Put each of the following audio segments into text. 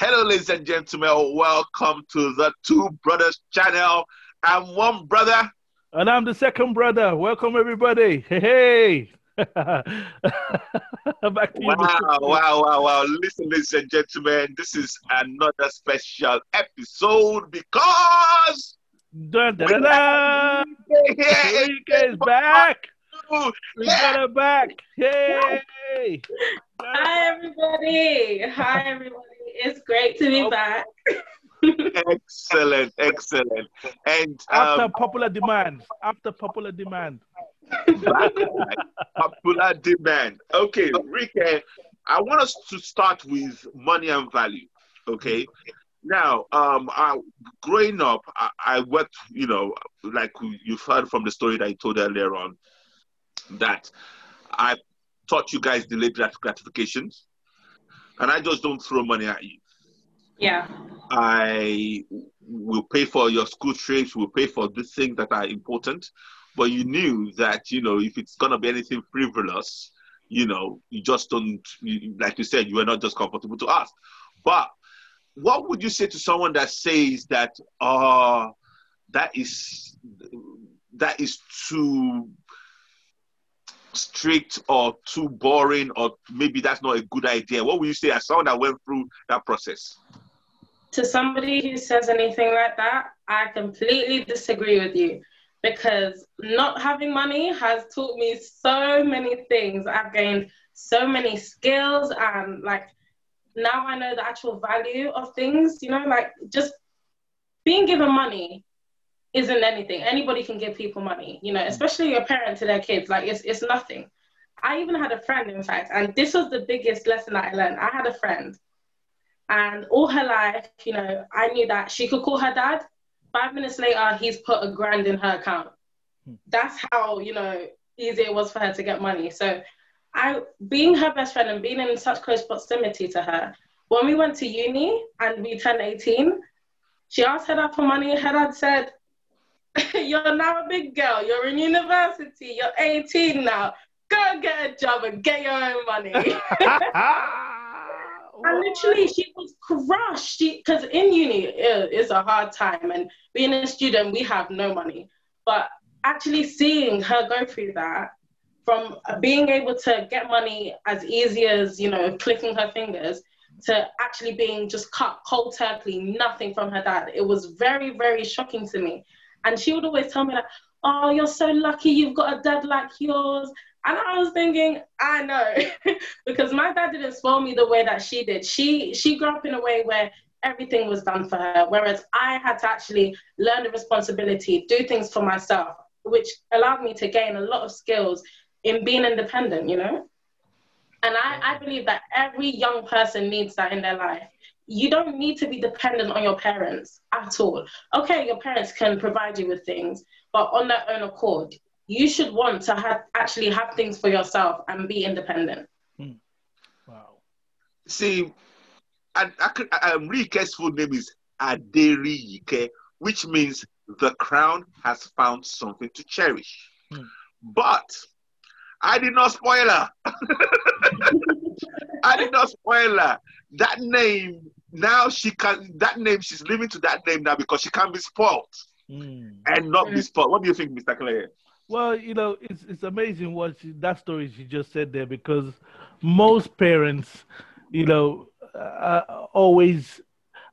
Hello, ladies and gentlemen. Welcome to the Two Brothers channel. I'm one brother. And I'm the second brother. Welcome, everybody. Hey, hey. Back to you. Wow, wow, wow, wow. Listen, ladies and gentlemen, this is another special episode because. Dun, dun, dun, dun. and Rike is back. We got her back. Yay. Hi, everybody. Hi, everybody. It's great to be back. excellent, excellent. And After um, popular demand. After popular demand. popular demand. Okay, Rike, I want us to start with money and value. Okay. Now, um, I, growing up, I, I worked, you know, like you've heard from the story that I told earlier on, that I taught you guys delayed grat- gratifications, and I just don't throw money at you. Yeah. I will pay for your school trips, will pay for the things that are important. But you knew that, you know, if it's going to be anything frivolous, you know, you just don't, you, like you said, you were not just comfortable to ask. But what would you say to someone that says that, uh, that is, that is too strict or too boring, or maybe that's not a good idea? What would you say as someone that went through that process? To somebody who says anything like that, I completely disagree with you because not having money has taught me so many things. I've gained so many skills and like now I know the actual value of things, you know, like just being given money isn't anything. Anybody can give people money, you know, especially your parent to their kids. Like it's it's nothing. I even had a friend, in fact, and this was the biggest lesson that I learned. I had a friend, and all her life, you know, I knew that she could call her dad. Five minutes later, he's put a grand in her account. Hmm. That's how you know easy it was for her to get money. So, I being her best friend and being in such close proximity to her. When we went to uni and we turned 18, she asked her dad for money. Her dad said, you're now a big girl. You're in university. You're 18 now. Go get a job and get your own money. and literally, she was crushed. Because in uni, it, it's a hard time. And being a student, we have no money. But actually seeing her go through that, from being able to get money as easy as, you know, clicking her fingers, to actually being just cut cold turkey, nothing from her dad. It was very, very shocking to me. And she would always tell me like, "Oh, you're so lucky you've got a dad like yours." And I was thinking, I know, because my dad didn't spoil me the way that she did. She she grew up in a way where everything was done for her, whereas I had to actually learn the responsibility, do things for myself, which allowed me to gain a lot of skills in being independent. You know. And I, I believe that every young person needs that in their life you don't need to be dependent on your parents at all. Okay, your parents can provide you with things, but on their own accord, you should want to have actually have things for yourself and be independent. Hmm. Wow. See, I, I could, um, Rike's full name is Aderiyike, which means the crown has found something to cherish. Hmm. But I did not spoil her. I did not spoil her. That name now she can. That name she's living to that name now because she can't be spoiled Hmm. and not be spoiled. What do you think, Mr. Clay? Well, you know, it's it's amazing what she, that story she just said there because most parents, you know, uh, always,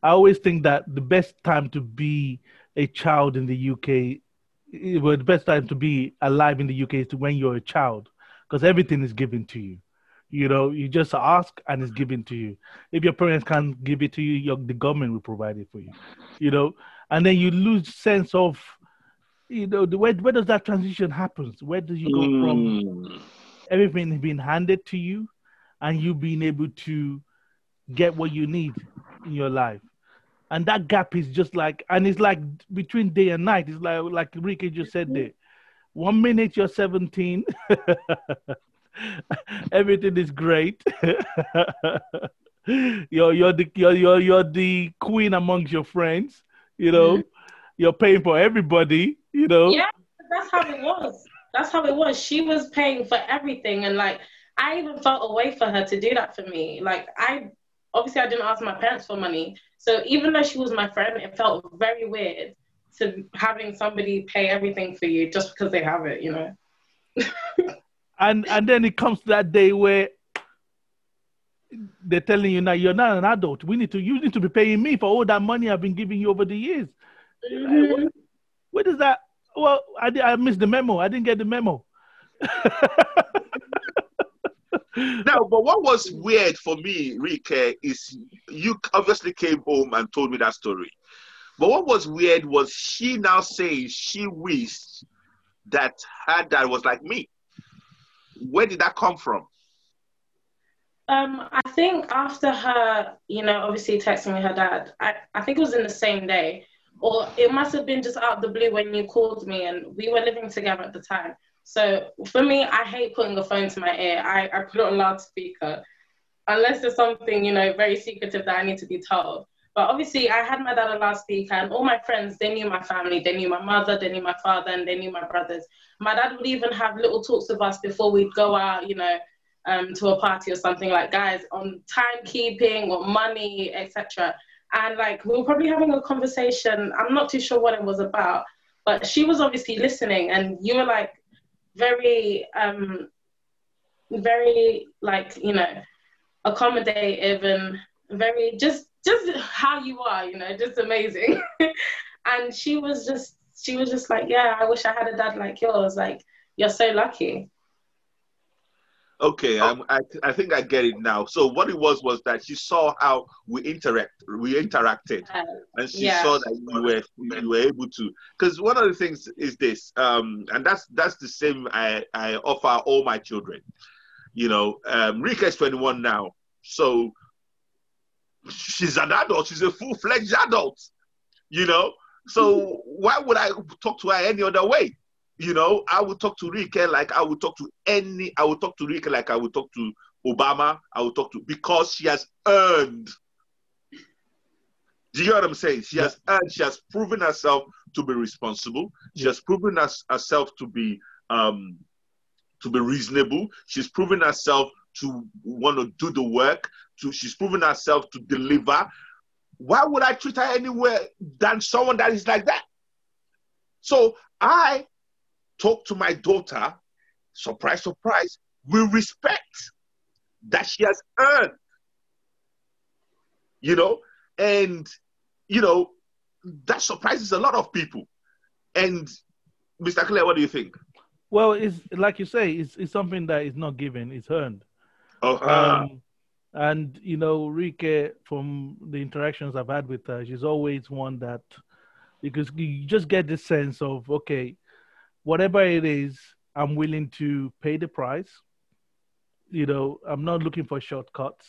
I always think that the best time to be a child in the UK, well, the best time to be alive in the UK is to when you're a child because everything is given to you. You know, you just ask and it's given to you. If your parents can't give it to you, your, the government will provide it for you. You know, and then you lose sense of you know the, where, where does that transition happen where do you go from Mm. everything being handed to you and you being able to get what you need in your life and that gap is just like and it's like between day and night it's like like Ricky just said there one minute you're 17 everything is great you're you're the you're, you're you're the queen amongst your friends you know mm. you're paying for everybody you know Yeah, that's how it was. That's how it was. She was paying for everything, and like I even felt a way for her to do that for me. Like I obviously I didn't ask my parents for money. So even though she was my friend, it felt very weird to having somebody pay everything for you just because they have it, you know. and and then it comes to that day where they're telling you now you're not an adult. We need to you need to be paying me for all that money I've been giving you over the years. Mm-hmm. Where, where that? Well, I I missed the memo. I didn't get the memo. now, but what was weird for me, Rike, is you obviously came home and told me that story. But what was weird was she now saying she wished that her dad was like me. Where did that come from? Um, I think after her, you know, obviously texting me her dad, I, I think it was in the same day, or it must have been just out of the blue when you called me and we were living together at the time. So for me, I hate putting the phone to my ear. I, I put it on loudspeaker unless there's something, you know, very secretive that I need to be told. But obviously, I had my dad last week, and all my friends, they knew my family. They knew my mother, they knew my father, and they knew my brothers. My dad would even have little talks with us before we'd go out, you know, um, to a party or something like, guys, on timekeeping or money, etc. And like, we were probably having a conversation. I'm not too sure what it was about, but she was obviously listening, and you were like, very um very like you know accommodative and very just just how you are you know just amazing and she was just she was just like yeah i wish i had a dad like yours like you're so lucky Okay, um, I, I think I get it now. So what it was was that she saw how we interact, we interacted, and she yeah. saw that you were you were able to. Because one of the things is this, um, and that's that's the same I I offer all my children. You know, um, Rika is 21 now, so she's an adult. She's a full fledged adult. You know, so why would I talk to her any other way? you know, I would talk to Rike like I would talk to any, I would talk to Rike like I would talk to Obama. I would talk to, because she has earned. Do you hear what I'm saying? She has earned, she has proven herself to be responsible. She has proven us, herself to be, um, to be reasonable. She's proven herself to want to do the work. To, she's proven herself to deliver. Why would I treat her anywhere than someone that is like that? So I talk to my daughter, surprise, surprise, with respect that she has earned. You know, and you know, that surprises a lot of people. And Mr. Claire, what do you think? Well, it's like you say, it's, it's something that is not given, it's earned. Uh-huh. Um, and you know, Rike, from the interactions I've had with her, she's always one that because you just get the sense of okay, whatever it is, I'm willing to pay the price. You know, I'm not looking for shortcuts.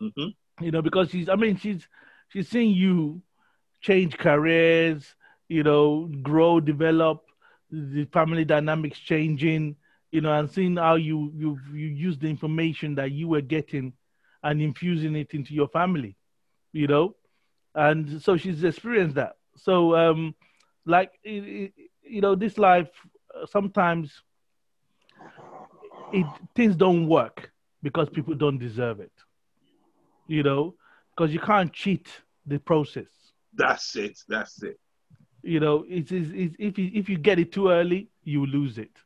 Mm-hmm. You know, because she's, I mean, she's she's seeing you change careers, you know, grow, develop, the family dynamics changing, you know, and seeing how you you you use the information that you were getting and infusing it into your family, you know, and so she's experienced that. So, um, like, it, it, you know, this life sometimes it things don't work because people don't deserve it. You know, because you can't cheat the process. That's it. That's it. You know, it's, it's, it's, if you, if you get it too early, you lose it,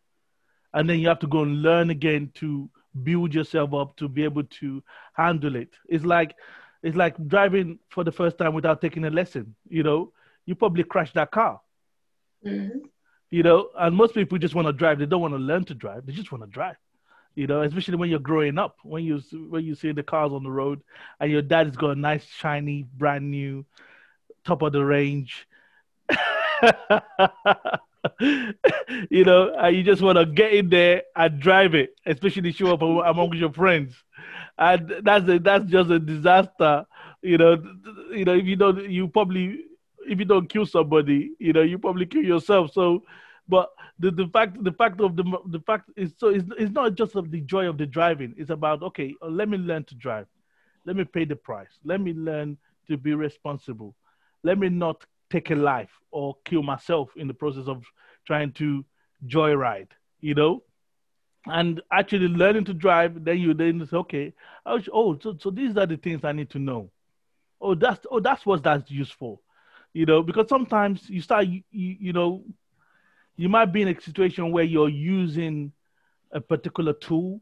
and then you have to go and learn again to build yourself up to be able to handle it. It's like it's like driving for the first time without taking a lesson. You know, you probably crash that car. Mm-hmm you know, and most people just want to drive. They don't want to learn to drive. They just want to drive. You know, especially when you're growing up, when you when you see the cars on the road, and your dad's got a nice, shiny, brand new, top of the range. you know, you just want to get in there and drive it, especially show up among your friends, and that's a, that's just a disaster. You know, you know if you don't, you probably if you don't kill somebody, you know, you probably kill yourself. So, but the, the fact the fact of the the fact is so it's, it's not just of the joy of the driving. It's about okay, uh, let me learn to drive, let me pay the price, let me learn to be responsible, let me not take a life or kill myself in the process of trying to joyride. You know, and actually learning to drive, then you then say, okay, oh, so, so these are the things I need to know. Oh, that's oh, that's what that's useful, you know, because sometimes you start, you, you, you know, you might be in a situation where you're using a particular tool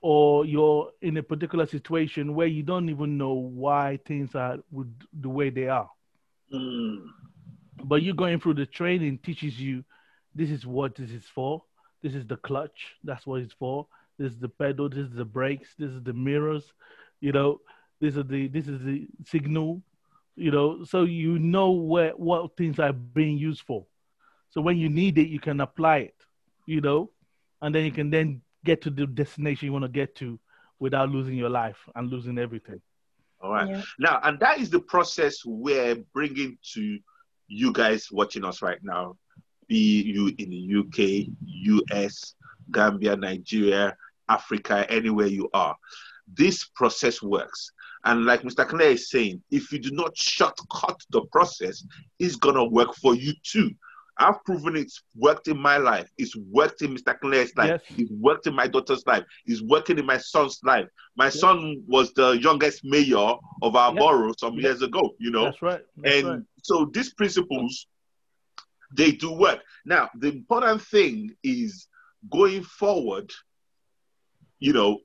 or you're in a particular situation where you don't even know why things are the way they are. Mm. But you going through the training teaches you this is what this is for. This is the clutch. That's what it's for. This is the pedal. This is the brakes. This is the mirrors. You know, this is the this is the signal. You know, so you know where what things are being used for. So when you need it, you can apply it. You know, and then you can then get to the destination you want to get to without losing your life and losing everything. All right. Yeah. Now, and that is the process we're bringing to you guys watching us right now, be you in the UK, US, Gambia, Nigeria, Africa, anywhere you are. This process works. And like Mr. Clay is saying, if you do not shortcut the process, it's going to work for you too. I've proven it's worked in my life. It's worked in Mr. Claire's life. Yes. It's worked in my daughter's life. It's working in my son's life. My yes. son was the youngest mayor of our yes. borough some years ago, you know. That's right. That's and right. so these principles, they do work. Now, the important thing is going forward, you know,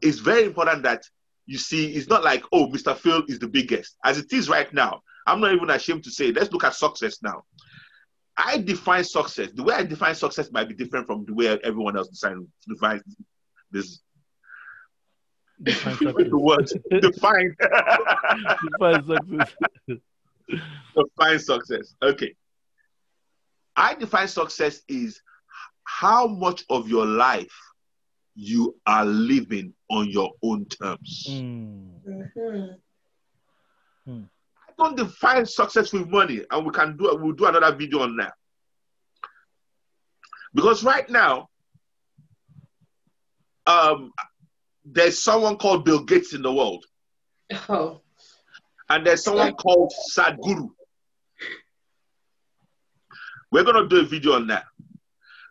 it's very important that you see, it's not like, oh, Mr. Phil is the biggest. As it is right now, I'm not even ashamed to say, let's look at success now. I define success. The way I define success might be different from the way everyone else defines this. Define the word define. define success. define success. Okay. I define success is how much of your life you are living on your own terms. Mm. Mm-hmm. Hmm don't define success with money, and we can do we'll do another video on that. Because right now, um, there's someone called Bill Gates in the world. Oh. And there's someone called Sadhguru. We're gonna do a video on that.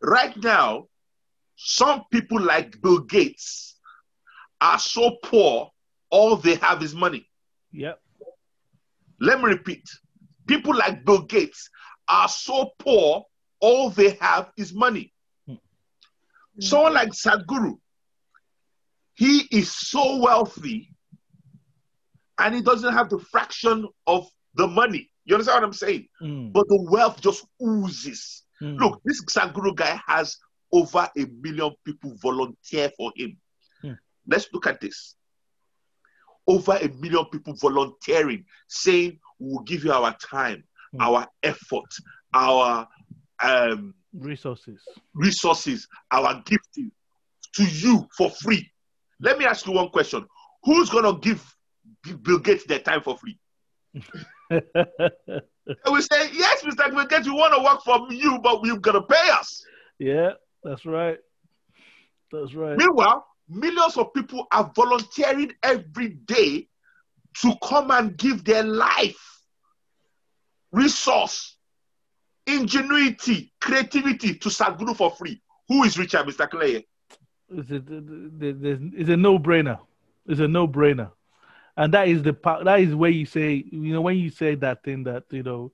Right now, some people like Bill Gates are so poor, all they have is money. Yep. Let me repeat. People like Bill Gates are so poor, all they have is money. Mm-hmm. Someone like Sadhguru, he is so wealthy and he doesn't have the fraction of the money. You understand what I'm saying? Mm. But the wealth just oozes. Mm. Look, this Sadhguru guy has over a million people volunteer for him. Mm. Let's look at this over a million people volunteering, saying, We'll give you our time, mm. our effort, our um, resources, resources, our gifting to you for free. Let me ask you one question Who's going to give Bill Gates their time for free? and we say, Yes, Mr. Bill Gates, we want to work for you, but we're going to pay us. Yeah, that's right. That's right. Meanwhile, millions of people are volunteering every day to come and give their life, resource, ingenuity, creativity to Sadhguru for free. Who is richer, Mr. Clay? It's a, it's a no-brainer. It's a no-brainer, and that is the part. That is where you say, you know, when you say that thing that you know,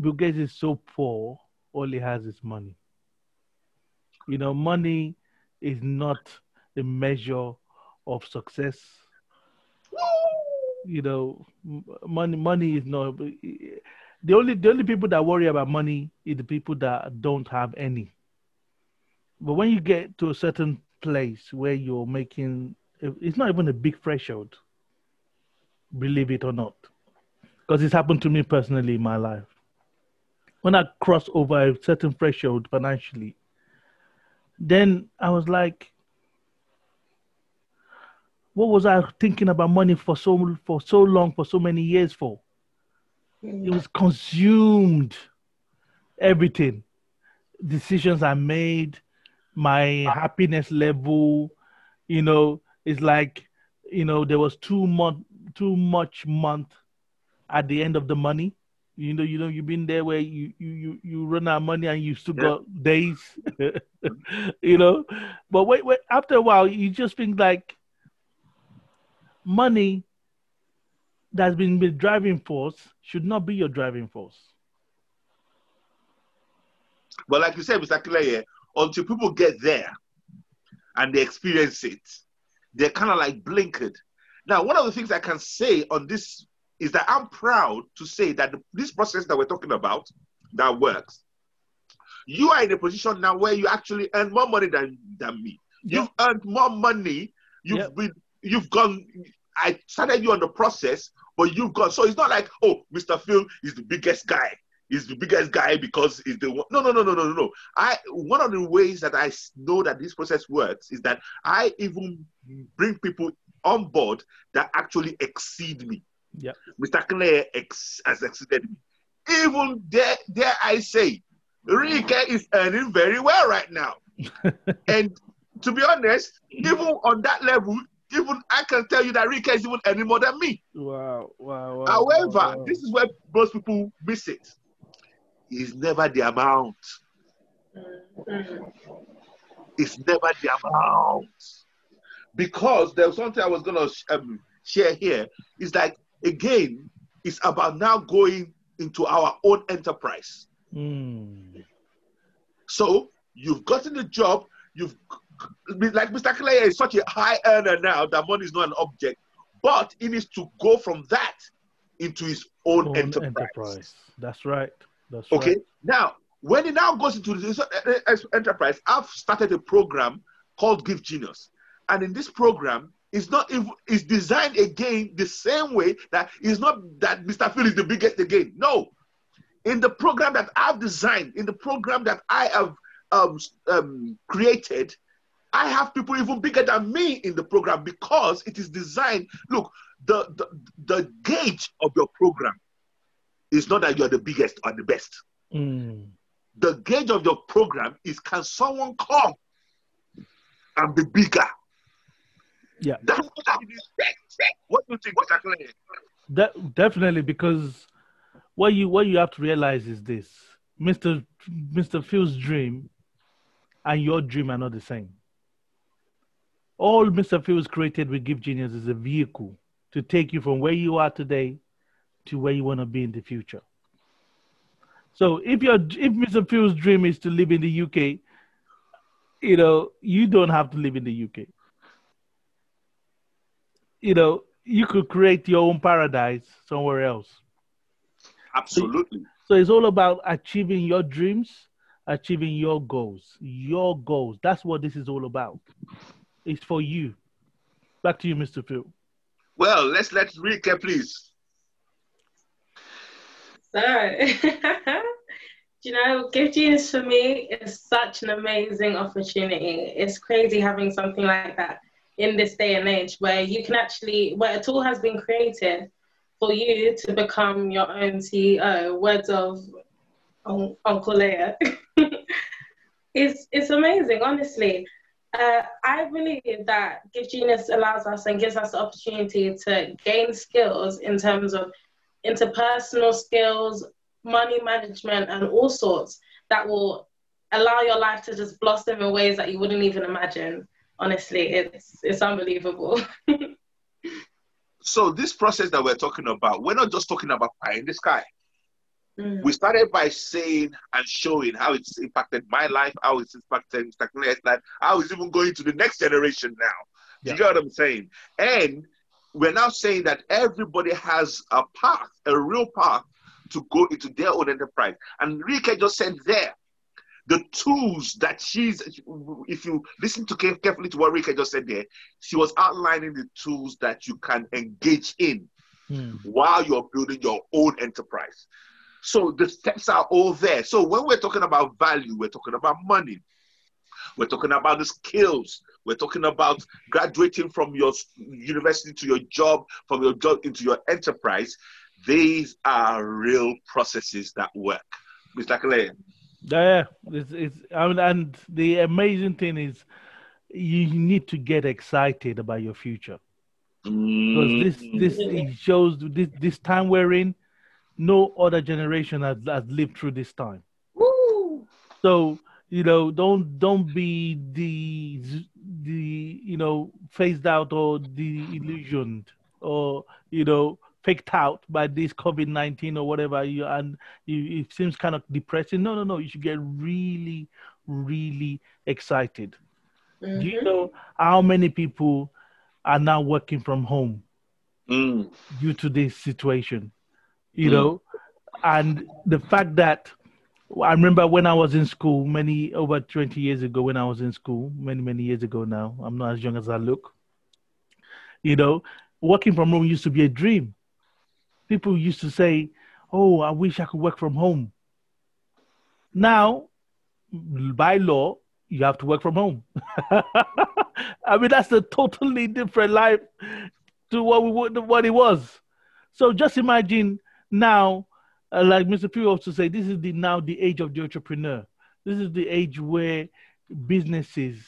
Bill Gates is so poor, all he has is money. You know, money is not a measure of success. You know, money money is not the only the only people that worry about money is the people that don't have any. But when you get to a certain place where you're making it's not even a big threshold, believe it or not. Because it's happened to me personally in my life. When I cross over a certain threshold financially, then I was like, what was I thinking about money for so for so long, for so many years for? Mm. It was consumed everything. Decisions I made, my happiness level, you know, it's like, you know, there was too much too much month at the end of the money. You know, you know, you've been there where you you you, you run out of money and you still yeah. got days. you know, but wait, wait. After a while, you just think like money that's been the driving force should not be your driving force. But like you said, Mr. Clay, until people get there and they experience it, they're kind of like blinkered. Now, one of the things I can say on this is that I'm proud to say that this process that we're talking about that works. You are in a position now where you actually earn more money than, than me. Yep. You've earned more money. You've yep. been you've gone. I started you on the process, but you've gone. So it's not like, oh, Mr. Phil is the biggest guy. He's the biggest guy because he's the one. No, no, no, no, no, no. I one of the ways that I know that this process works is that I even bring people on board that actually exceed me. Yeah. Mr. Clay ex- has exceeded me. Even there, there I say, Rike is earning very well right now. and to be honest, even on that level, even I can tell you that Rike is even earning more than me. Wow, wow, wow. However, wow, wow. this is where most people miss it. It's never the amount. It's never the amount. Because there's something I was going to um, share It's like again, it's about now going into our own enterprise. Mm. So you've gotten the job, you've like Mr. Clay is such a high earner now that money is not an object, but he needs to go from that into his own, own enterprise. enterprise. That's right. That's okay. Right. Now, when he now goes into this uh, uh, uh, enterprise, I've started a program called Give Genius, and in this program, it's not it's designed again the same way that it's not that Mr. Phil is the biggest again. No. In the program that I've designed, in the program that I have um, um, created, I have people even bigger than me in the program because it is designed. Look, the, the, the gauge of your program is not that you're the biggest or the best. Mm. The gauge of your program is can someone come and be bigger yeah. That's what What do you think? De- definitely, because what you what you have to realize is this: Mr. Mr. Phil's dream and your dream are not the same. All Mr. Phil's created with Give Genius is a vehicle to take you from where you are today to where you want to be in the future. So if your if Mr. Phil's dream is to live in the UK, you know, you don't have to live in the UK you know, you could create your own paradise somewhere else. Absolutely. So, so it's all about achieving your dreams, achieving your goals. Your goals. That's what this is all about. It's for you. Back to you, Mr. Phil. Well, let's let's recap, please. So, you know, Give Genius for me is such an amazing opportunity. It's crazy having something like that in this day and age where you can actually, where a tool has been created for you to become your own CEO, words of Uncle Leia. it's, it's amazing, honestly. Uh, I believe that Give Genius allows us and gives us the opportunity to gain skills in terms of interpersonal skills, money management, and all sorts that will allow your life to just blossom in ways that you wouldn't even imagine honestly, it's it's unbelievable. so this process that we're talking about, we're not just talking about pie in the sky. Mm. We started by saying and showing how it's impacted my life, how it's impacted Mr. Claire's life, how it's even going to the next generation now. Yeah. You get what I'm saying? And we're now saying that everybody has a path, a real path to go into their own enterprise. And Rike just said there, the tools that she's, if you listen to carefully to what Rika just said there, she was outlining the tools that you can engage in hmm. while you're building your own enterprise. So the steps are all there. So when we're talking about value, we're talking about money. We're talking about the skills. We're talking about graduating from your university to your job, from your job into your enterprise. These are real processes that work. Mr. Clay. Yeah, it's, it's I mean, and the amazing thing is, you need to get excited about your future because this mm. this it shows this this time we're in. no other generation has, has lived through this time. Woo! So you know, don't don't be the the you know phased out or the illusioned or you know faked out by this COVID nineteen or whatever. You and you, it seems kind of depressing. No, no, no. You should get really, really excited. Mm-hmm. Do you mm-hmm. know how many people are now working from home mm. due to this situation? You mm. know, and the fact that I remember when I was in school many over 20 years ago when I was in school, many, many years ago now. I'm not as young as I look. You know, working from home used to be a dream. People used to say, Oh, I wish I could work from home. Now, by law, you have to work from home. I mean, that's a totally different life to what we what it was. So just imagine now uh, like Mr. Pugh also say, this is the now the age of the entrepreneur. This is the age where businesses,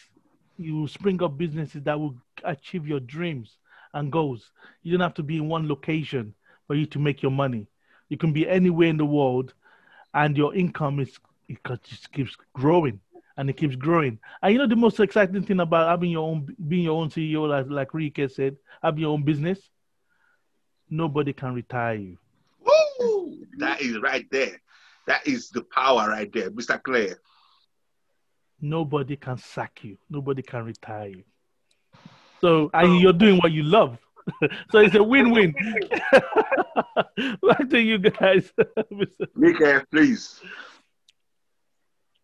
you spring up businesses that will achieve your dreams and goals. You don't have to be in one location for you to make your money. You can be anywhere in the world, and your income is it just keeps growing and it keeps growing. And you know the most exciting thing about having your own, being your own CEO, like like Rike said, having your own business. Nobody can retire you. That is right there. That is the power right there, Mr. Claire. Nobody can sack you. Nobody can retire you. So, and you're doing what you love. so it's a win-win. Back to you guys. Mika, please.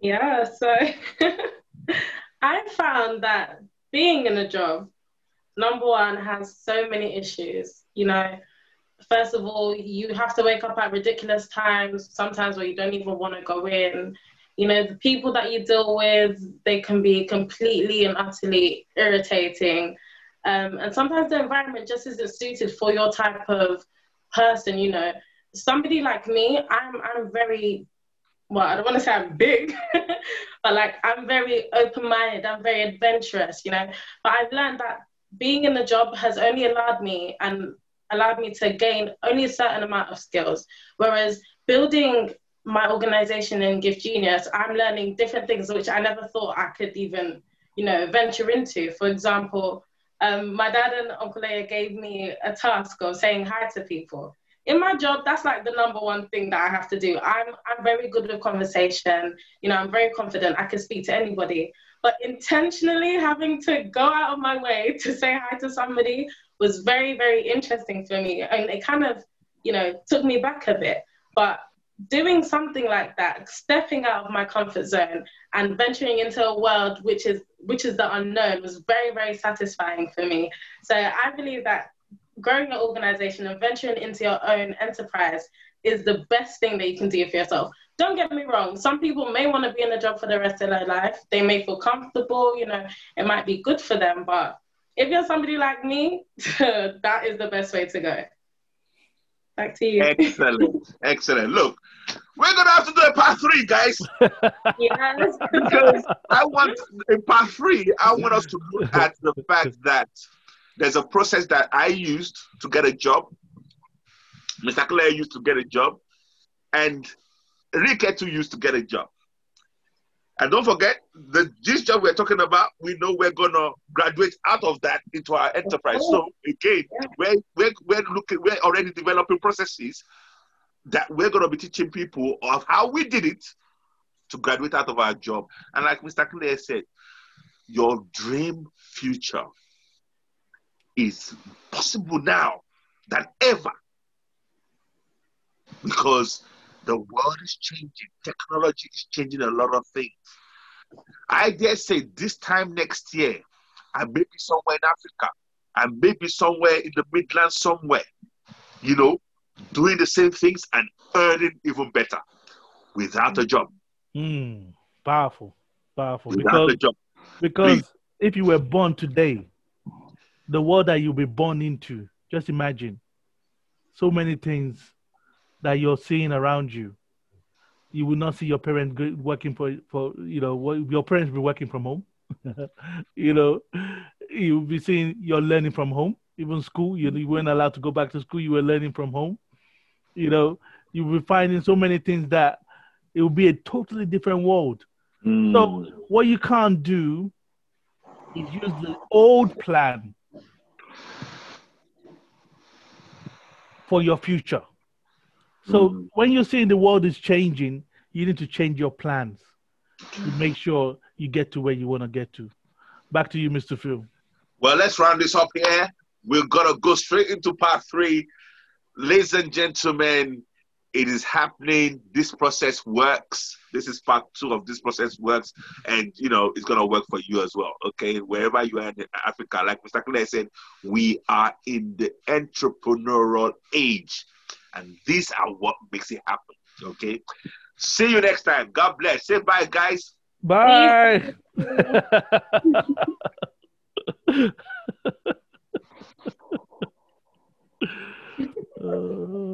Yeah, so I found that being in a job, number one, has so many issues. You know, first of all, you have to wake up at ridiculous times, sometimes where you don't even want to go in. You know, the people that you deal with, they can be completely and utterly irritating. Um, and sometimes the environment just isn't suited for your type of person, you know. Somebody like me, I'm I'm very well, I don't want to say I'm big, but like I'm very open-minded, I'm very adventurous, you know. But I've learned that being in the job has only allowed me and allowed me to gain only a certain amount of skills. Whereas building my organization in Gift Genius, I'm learning different things which I never thought I could even, you know, venture into. For example, um, my dad and Uncle Leia gave me a task of saying hi to people. In my job, that's like the number one thing that I have to do. I'm I'm very good with conversation. You know, I'm very confident. I can speak to anybody. But intentionally having to go out of my way to say hi to somebody was very, very interesting for me. And it kind of, you know, took me back a bit. But doing something like that, stepping out of my comfort zone and venturing into a world which is which is the unknown was very, very satisfying for me. So I believe that growing an organization and venturing into your own enterprise is the best thing that you can do for yourself. Don't get me wrong, some people may want to be in a job for the rest of their life. They may feel comfortable, you know, it might be good for them, but if you're somebody like me, that is the best way to go. Back to you. Excellent. Excellent. Look, we're gonna have to do a part three, guys. yes. because I want in part three, I want us to look at the fact that there's a process that I used to get a job. Mr. Claire used to get a job, and Riketu used to get a job. And don't forget, the this job we're talking about, we know we're gonna graduate out of that into our enterprise. So again, we're, we're, we're looking, we're already developing processes that we're gonna be teaching people of how we did it to graduate out of our job. And like Mr. Claire said, your dream future is possible now than ever because the world is changing. Technology is changing a lot of things. I dare say this time next year, I may be somewhere in Africa. I may be somewhere in the Midlands somewhere, you know, doing the same things and earning even better without a job. Mm, powerful, powerful. Without because, a job. Because Please. if you were born today, the world that you'll be born into, just imagine so many things that you're seeing around you. You will not see your parents working for for you know your parents will be working from home. you know, you'll be seeing you're learning from home. Even school, you, you weren't allowed to go back to school. You were learning from home. You know, you'll be finding so many things that it will be a totally different world. Mm. So what you can't do is use the old plan for your future. So Mm. when you're seeing the world is changing, you need to change your plans to make sure you get to where you want to get to. Back to you, Mr. Phil. Well, let's round this up here. We're gonna go straight into part three. Ladies and gentlemen, it is happening. This process works. This is part two of this process works, and you know it's gonna work for you as well. Okay, wherever you are in Africa, like Mr. Clay said, we are in the entrepreneurial age, and these are what makes it happen. Okay, see you next time. God bless. Say bye, guys. Bye. Uh,